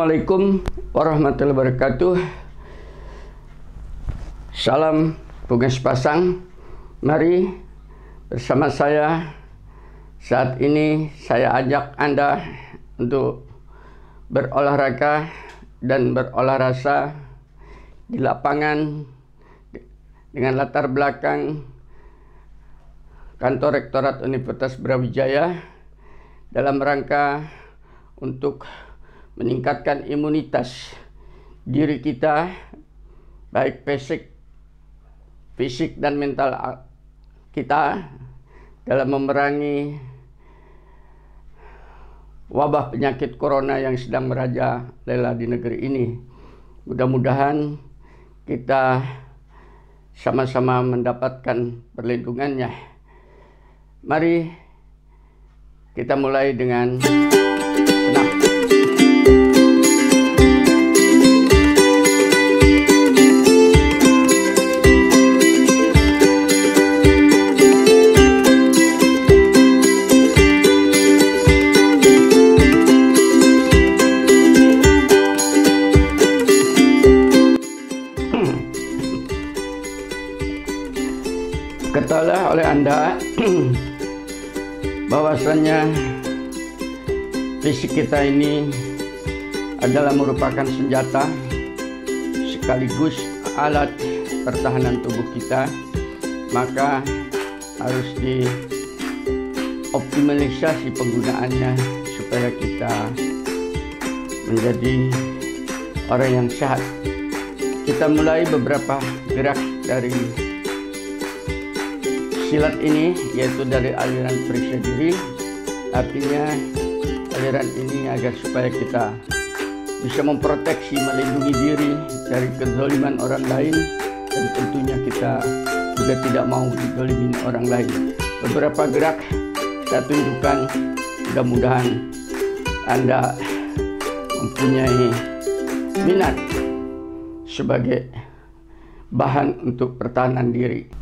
Assalamualaikum warahmatullahi wabarakatuh. Salam bunga sepasang. Mari bersama saya saat ini saya ajak Anda untuk berolahraga dan berolah rasa di lapangan dengan latar belakang kantor Rektorat Universitas Brawijaya dalam rangka untuk meningkatkan imunitas diri kita baik fisik fisik dan mental kita dalam memerangi wabah penyakit corona yang sedang merajalela di negeri ini. Mudah-mudahan kita sama-sama mendapatkan perlindungannya. Mari kita mulai dengan Oleh Anda. Bahwasannya fisik kita ini adalah merupakan senjata sekaligus alat pertahanan tubuh kita. Maka harus dioptimalisasi penggunaannya supaya kita menjadi orang yang sehat. Kita mulai beberapa gerak dari silat ini yaitu dari aliran periksa diri. Artinya aliran ini agar supaya kita bisa memproteksi melindungi diri dari kezaliman orang lain. Dan tentunya kita juga tidak mau dizalimi orang lain. Beberapa gerak saya tunjukkan. Mudah-mudahan anda mempunyai minat sebagai bahan untuk pertahanan diri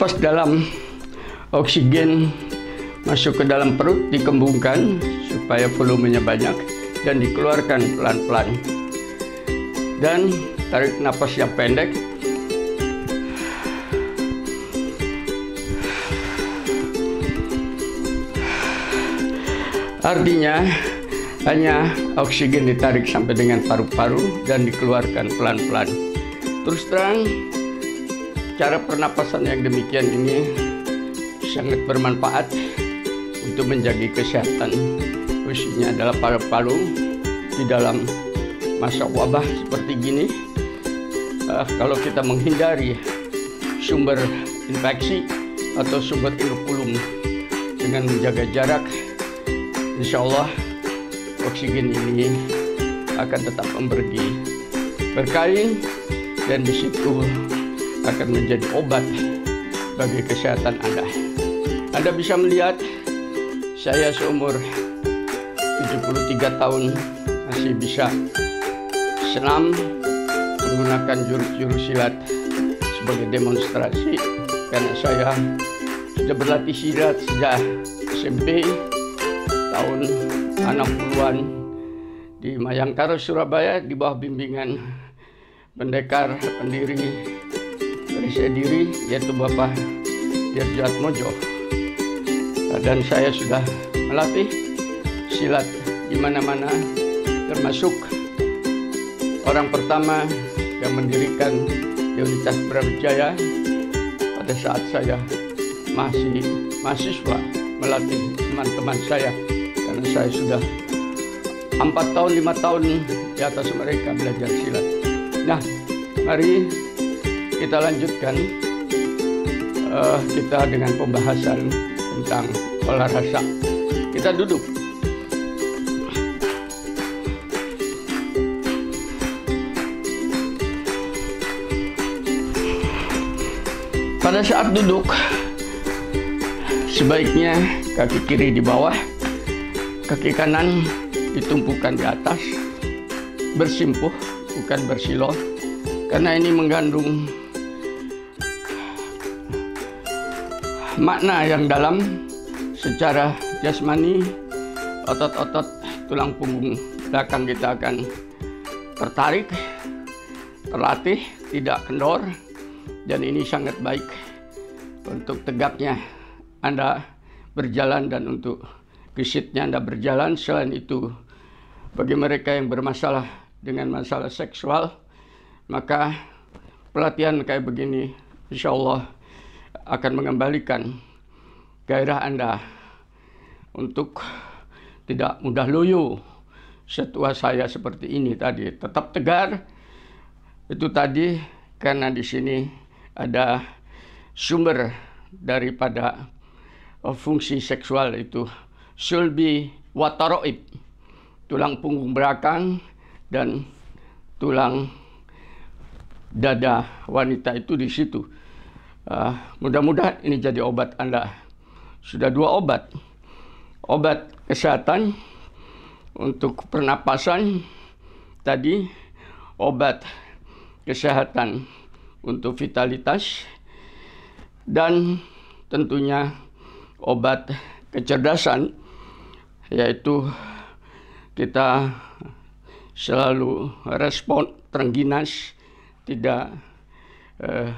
nafas dalam oksigen masuk ke dalam perut dikembungkan supaya volumenya banyak dan dikeluarkan pelan-pelan. Dan tarik nafas yang pendek Artinya hanya oksigen ditarik sampai dengan paru-paru dan dikeluarkan pelan-pelan. Terus terang cara pernapasan yang demikian ini sangat bermanfaat untuk menjaga kesehatan. Khususnya adalah paru-paru di dalam masa wabah seperti gini. Uh, kalau kita menghindari sumber infeksi atau sumber inokulum dengan menjaga jarak insya Allah oksigen ini akan tetap memberi berkain dan di situ akan menjadi obat bagi kesehatan Anda. Anda bisa melihat saya seumur 73 tahun masih bisa senam menggunakan jurus-jurus silat sebagai demonstrasi karena saya sudah berlatih silat sejak SMP tahun 60-an di Mayangkara Surabaya di bawah bimbingan pendekar pendiri Perisia Diri yaitu Bapak Dirjat Mojo dan saya sudah melatih silat di mana-mana termasuk orang pertama yang mendirikan Universitas Brawijaya pada saat saya masih mahasiswa melatih teman-teman saya karena saya sudah empat tahun lima tahun di atas mereka belajar silat. Nah, mari kita lanjutkan uh, kita dengan pembahasan tentang olahraga. Kita duduk. Pada saat duduk, sebaiknya kaki kiri di bawah, kaki kanan ditumpukan di atas, bersimpuh, bukan bersilo, karena ini mengandung makna yang dalam secara jasmani, otot-otot tulang punggung belakang kita akan tertarik, terlatih, tidak kendor, dan ini sangat baik untuk tegaknya Anda berjalan dan untuk gesitnya Anda berjalan. Selain itu, bagi mereka yang bermasalah dengan masalah seksual, maka pelatihan kayak begini insya Allah akan mengembalikan gairah Anda untuk tidak mudah loyo setua saya seperti ini tadi tetap tegar itu tadi karena di sini ada sumber daripada uh, fungsi seksual itu sulbi wataroib tulang punggung belakang dan tulang dada wanita itu di situ. Uh, mudah-mudahan ini jadi obat Anda. Sudah dua obat. Obat kesehatan untuk pernapasan tadi obat kesehatan untuk vitalitas dan tentunya obat kecerdasan yaitu kita selalu respon terengginas tidak eh,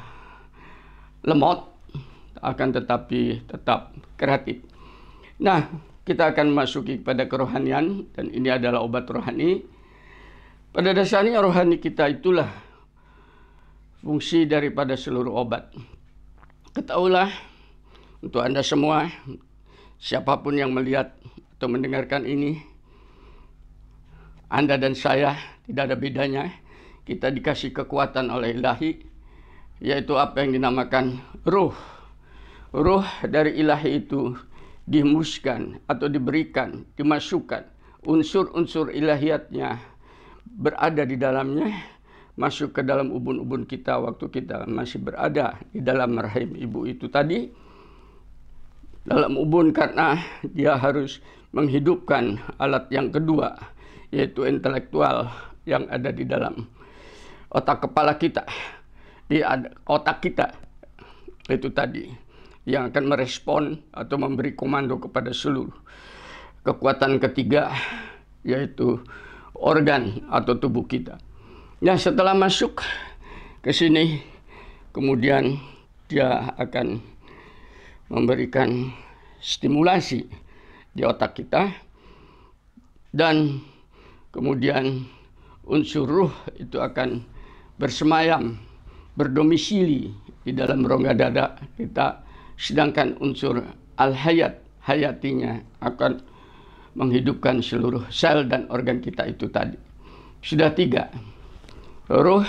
lemot akan tetapi tetap kreatif. Nah, kita akan masuki kepada kerohanian dan ini adalah obat rohani. Pada dasarnya rohani kita itulah fungsi daripada seluruh obat. Ketahuilah untuk Anda semua, siapa pun yang melihat atau mendengarkan ini, Anda dan saya tidak ada bedanya. Kita dikasih kekuatan oleh ilahi, yaitu apa yang dinamakan ruh. Ruh dari ilahi itu dimuskan atau diberikan, dimasukkan. Unsur-unsur ilahiyatnya berada di dalamnya masuk ke dalam ubun-ubun kita waktu kita masih berada di dalam rahim ibu itu tadi dalam ubun karena dia harus menghidupkan alat yang kedua yaitu intelektual yang ada di dalam otak kepala kita di otak kita itu tadi yang akan merespon atau memberi komando kepada seluruh kekuatan ketiga yaitu organ atau tubuh kita. Ya setelah masuk ke sini kemudian dia akan memberikan stimulasi di otak kita dan kemudian unsur ruh itu akan bersemayam berdomisili di dalam rongga dada kita sedangkan unsur al hayat hayatinya akan menghidupkan seluruh sel dan organ kita itu tadi. Sudah tiga. Ruh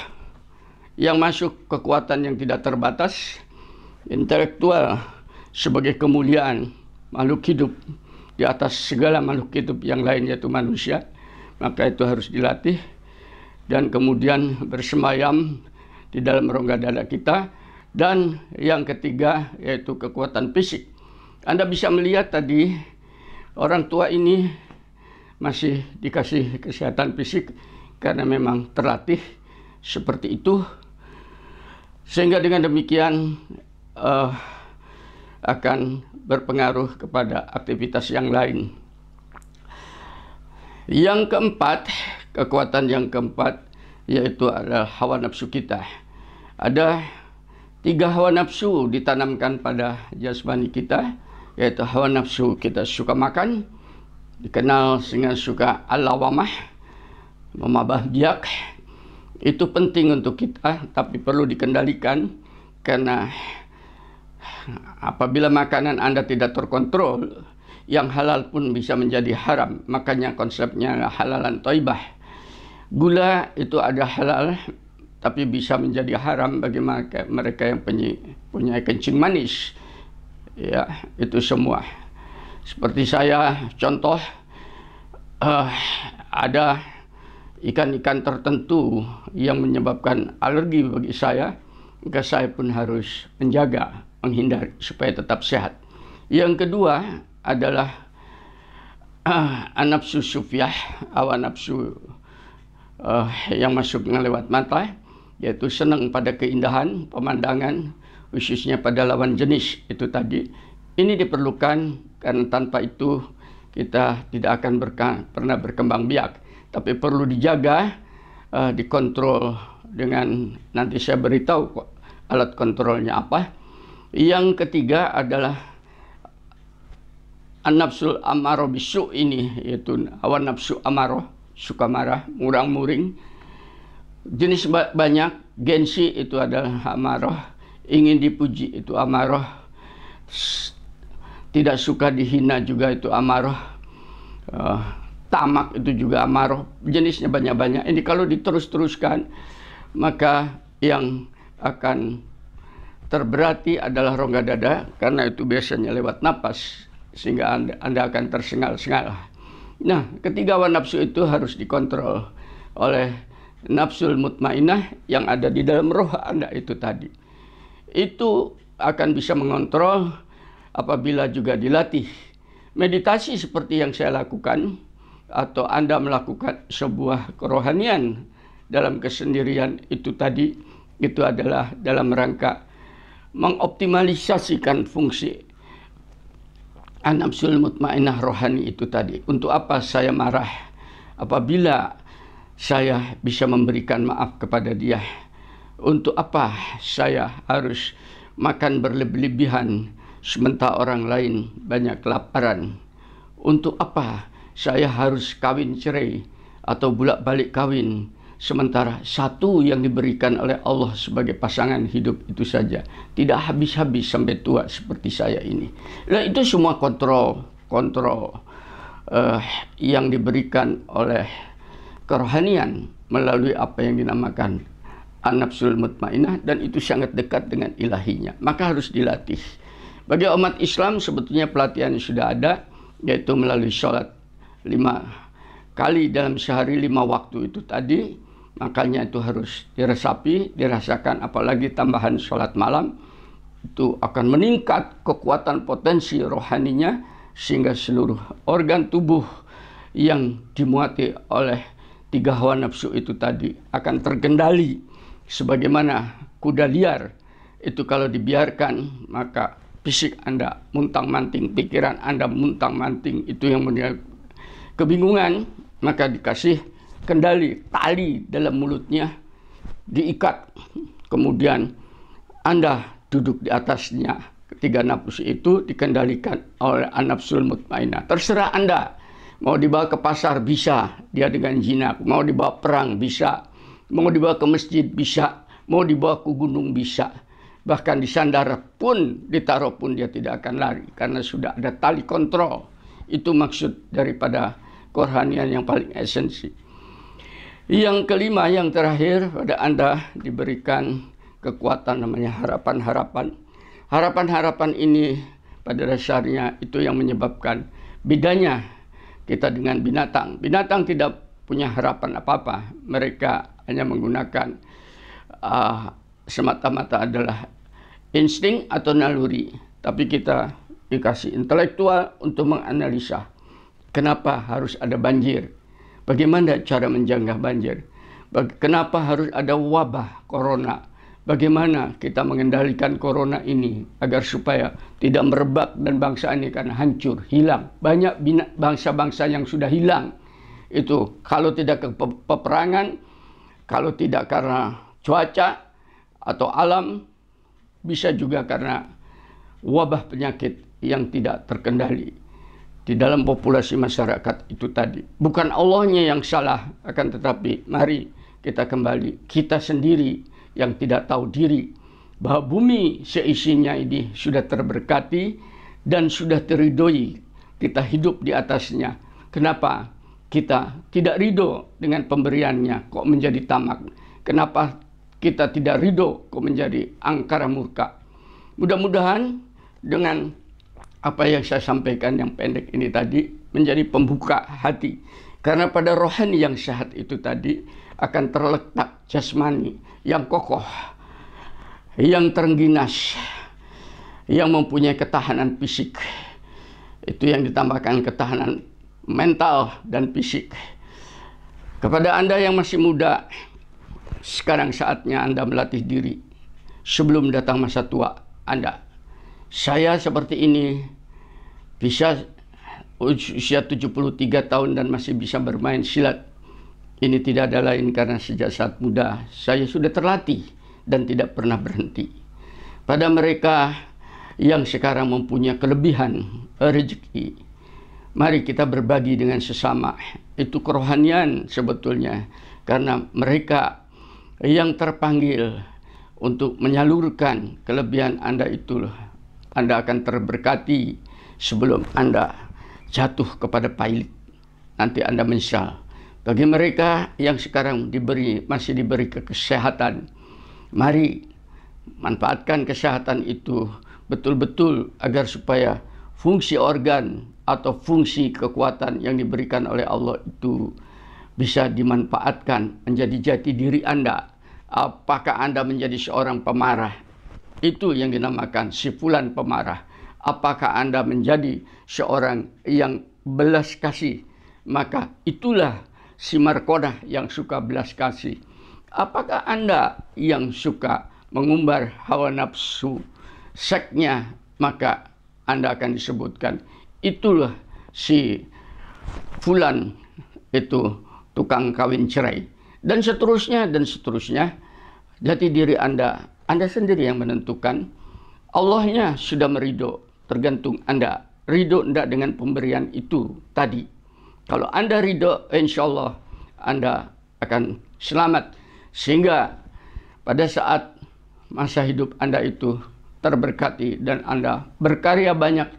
yang masuk kekuatan yang tidak terbatas, intelektual sebagai kemuliaan makhluk hidup di atas segala makhluk hidup yang lain yaitu manusia, maka itu harus dilatih dan kemudian bersemayam di dalam rongga dada kita dan yang ketiga yaitu kekuatan fisik. Anda bisa melihat tadi orang tua ini masih dikasih kesehatan fisik karena memang terlatih seperti itu sehingga dengan demikian uh, akan berpengaruh kepada aktivitas yang lain. Yang keempat, kekuatan yang keempat yaitu adalah hawa nafsu kita. Ada tiga hawa nafsu ditanamkan pada jasmani kita, yaitu hawa nafsu kita suka makan, dikenal dengan suka alawamah, memabah biak. Itu penting untuk kita, tapi perlu dikendalikan karena apabila makanan Anda tidak terkontrol, yang halal pun bisa menjadi haram. Makanya konsepnya halalan toibah. Gula itu ada halal, tapi bisa menjadi haram bagi mereka yang punya kencing manis. Ya, itu semua. Seperti saya, contoh, uh, ada ikan-ikan tertentu yang menyebabkan alergi bagi saya, maka saya pun harus menjaga menghindari supaya tetap sehat. Yang kedua adalah uh, anapsu sufyah, awan nafsu uh, yang masuk lewat mata, yaitu senang pada keindahan pemandangan, khususnya pada lawan jenis itu tadi. Ini diperlukan karena tanpa itu kita tidak akan berka, pernah berkembang biak, tapi perlu dijaga, uh, dikontrol dengan nanti saya beritahu alat kontrolnya apa yang ketiga adalah an-nafsul amaro bisu ini yaitu hawa nafsu amaro suka marah, murang muring. Jenis banyak, gensi itu adalah amaroh, ingin dipuji itu amaroh, tidak suka dihina juga itu amaroh, uh, tamak itu juga amaroh, jenisnya banyak-banyak. Ini kalau diterus-teruskan, maka yang akan terberati adalah rongga dada karena itu biasanya lewat napas sehingga anda, anda akan tersengal-sengal. Nah, ketiga hawa nafsu itu harus dikontrol oleh nafsul mutmainah yang ada di dalam roh anda itu tadi. Itu akan bisa mengontrol apabila juga dilatih. Meditasi seperti yang saya lakukan atau Anda melakukan sebuah kerohanian dalam kesendirian itu tadi itu adalah dalam rangka mengoptimalisasikan fungsi anapsul mutmainah rohani itu tadi. Untuk apa saya marah? Apabila saya bisa memberikan maaf kepada dia. Untuk apa saya harus makan berlebih-lebihan sementara orang lain banyak kelaparan? Untuk apa saya harus kawin cerai atau bulak-balik kawin Sementara satu yang diberikan oleh Allah sebagai pasangan hidup itu saja. Tidak habis-habis sampai tua seperti saya ini. Nah itu semua kontrol, kontrol uh, yang diberikan oleh kerohanian melalui apa yang dinamakan an-nafsul mutmainah dan itu sangat dekat dengan ilahinya. Maka harus dilatih. Bagi umat Islam sebetulnya pelatihan sudah ada yaitu melalui sholat lima kali dalam sehari lima waktu itu tadi Makanya itu harus diresapi, dirasakan apalagi tambahan sholat malam itu akan meningkat kekuatan potensi rohaninya sehingga seluruh organ tubuh yang dimuati oleh tiga hawa nafsu itu tadi akan terkendali sebagaimana kuda liar. Itu kalau dibiarkan maka fisik Anda muntang manting, pikiran Anda muntang manting itu yang kebingungan. Maka dikasih kendali tali dalam mulutnya diikat. Kemudian anda duduk di atasnya ketiga nafsu itu dikendalikan oleh anafsul mutmainah terserah anda mau dibawa ke pasar bisa. Dia dengan jinak mau dibawa perang bisa. Mau dibawa ke masjid bisa. Mau dibawa ke gunung bisa. Bahkan di sandar pun ditaruh pun dia tidak akan lari karena sudah ada tali kontrol. Itu maksud daripada kerohanian yang paling esensi. Yang kelima, yang terakhir, pada Anda diberikan kekuatan namanya harapan-harapan. Harapan-harapan ini pada dasarnya itu yang menyebabkan bedanya kita dengan binatang. Binatang tidak punya harapan apa-apa. Mereka hanya menggunakan uh, semata-mata adalah insting atau naluri. Tapi kita dikasih intelektual untuk menganalisa kenapa harus ada banjir. Bagaimana cara menjanggah banjir? Kenapa harus ada wabah corona? Bagaimana kita mengendalikan corona ini agar supaya tidak merebak dan bangsa ini karena hancur, hilang. Banyak bangsa-bangsa yang sudah hilang. Itu kalau tidak ke peperangan, kalau tidak karena cuaca atau alam, bisa juga karena wabah penyakit yang tidak terkendali di dalam populasi masyarakat itu tadi. Bukan Allahnya yang salah, akan tetapi mari kita kembali. Kita sendiri yang tidak tahu diri bahwa bumi seisinya ini sudah terberkati dan sudah teridoi. Kita hidup di atasnya. Kenapa kita tidak ridho dengan pemberiannya kok menjadi tamak? Kenapa kita tidak ridho kok menjadi angkara murka? Mudah-mudahan dengan apa yang saya sampaikan yang pendek ini tadi menjadi pembuka hati. Karena pada rohani yang sehat itu tadi akan terletak jasmani yang kokoh, yang terengginas, yang mempunyai ketahanan fisik. Itu yang ditambahkan ketahanan mental dan fisik. Kepada Anda yang masih muda, sekarang saatnya Anda melatih diri sebelum datang masa tua Anda saya seperti ini bisa usia 73 tahun dan masih bisa bermain silat. Ini tidak ada lain karena sejak saat muda saya sudah terlatih dan tidak pernah berhenti. Pada mereka yang sekarang mempunyai kelebihan rezeki, mari kita berbagi dengan sesama. Itu kerohanian sebetulnya karena mereka yang terpanggil untuk menyalurkan kelebihan Anda itu anda akan terberkati sebelum Anda jatuh kepada pailit. Nanti Anda menyesal. Bagi mereka yang sekarang diberi masih diberi kesehatan, mari manfaatkan kesehatan itu betul-betul agar supaya fungsi organ atau fungsi kekuatan yang diberikan oleh Allah itu bisa dimanfaatkan menjadi jati diri Anda. Apakah Anda menjadi seorang pemarah itu yang dinamakan si fulan pemarah. Apakah Anda menjadi seorang yang belas kasih? Maka itulah si Markodah yang suka belas kasih. Apakah Anda yang suka mengumbar hawa nafsu seknya? Maka Anda akan disebutkan. Itulah si fulan itu tukang kawin cerai. Dan seterusnya dan seterusnya. Jati diri Anda anda sendiri yang menentukan. Allahnya sudah merido, tergantung Anda. Ridho tidak dengan pemberian itu tadi. Kalau Anda ridho, insya Allah Anda akan selamat. Sehingga pada saat masa hidup Anda itu terberkati dan Anda berkarya banyak,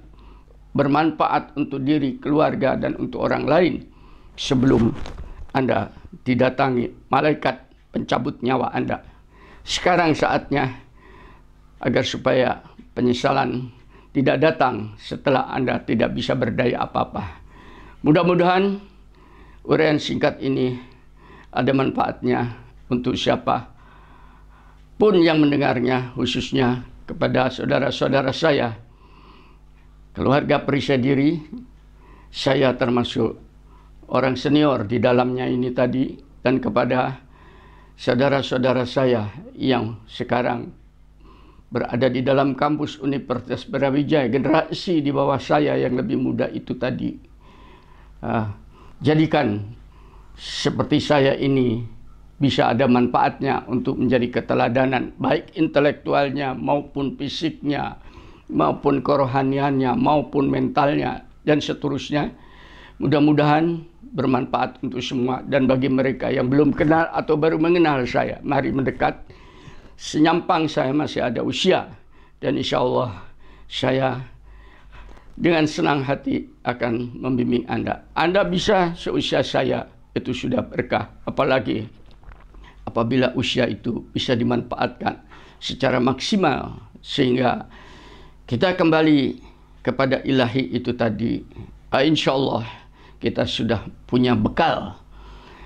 bermanfaat untuk diri, keluarga, dan untuk orang lain sebelum Anda didatangi malaikat pencabut nyawa Anda. Sekarang saatnya agar supaya penyesalan tidak datang setelah Anda tidak bisa berdaya apa-apa. Mudah-mudahan uraian singkat ini ada manfaatnya untuk siapa pun yang mendengarnya khususnya kepada saudara-saudara saya keluarga perisai diri saya termasuk orang senior di dalamnya ini tadi dan kepada saudara-saudara saya yang sekarang berada di dalam kampus Universitas Brawijaya, generasi di bawah saya yang lebih muda itu tadi. Uh, jadikan seperti saya ini bisa ada manfaatnya untuk menjadi keteladanan baik intelektualnya maupun fisiknya maupun kerohaniannya maupun mentalnya dan seterusnya. Mudah-mudahan bermanfaat untuk semua dan bagi mereka yang belum kenal atau baru mengenal saya mari mendekat. Senyampang saya masih ada usia dan insya Allah saya dengan senang hati akan membimbing Anda. Anda bisa seusia saya itu sudah berkah, apalagi apabila usia itu bisa dimanfaatkan secara maksimal sehingga kita kembali kepada ilahi itu tadi. Ah, insya Allah kita sudah punya bekal.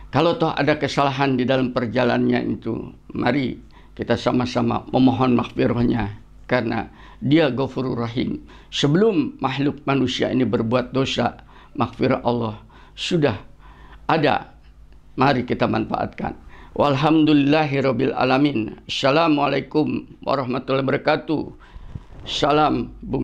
Kalau toh ada kesalahan di dalam perjalanannya itu, mari kita sama-sama memohon maghfirahnya karena dia Ghafurur Rahim. Sebelum makhluk manusia ini berbuat dosa, maghfirah Allah sudah ada. Mari kita manfaatkan. Walhamdulillahirabbil alamin. Assalamualaikum warahmatullahi wabarakatuh. Salam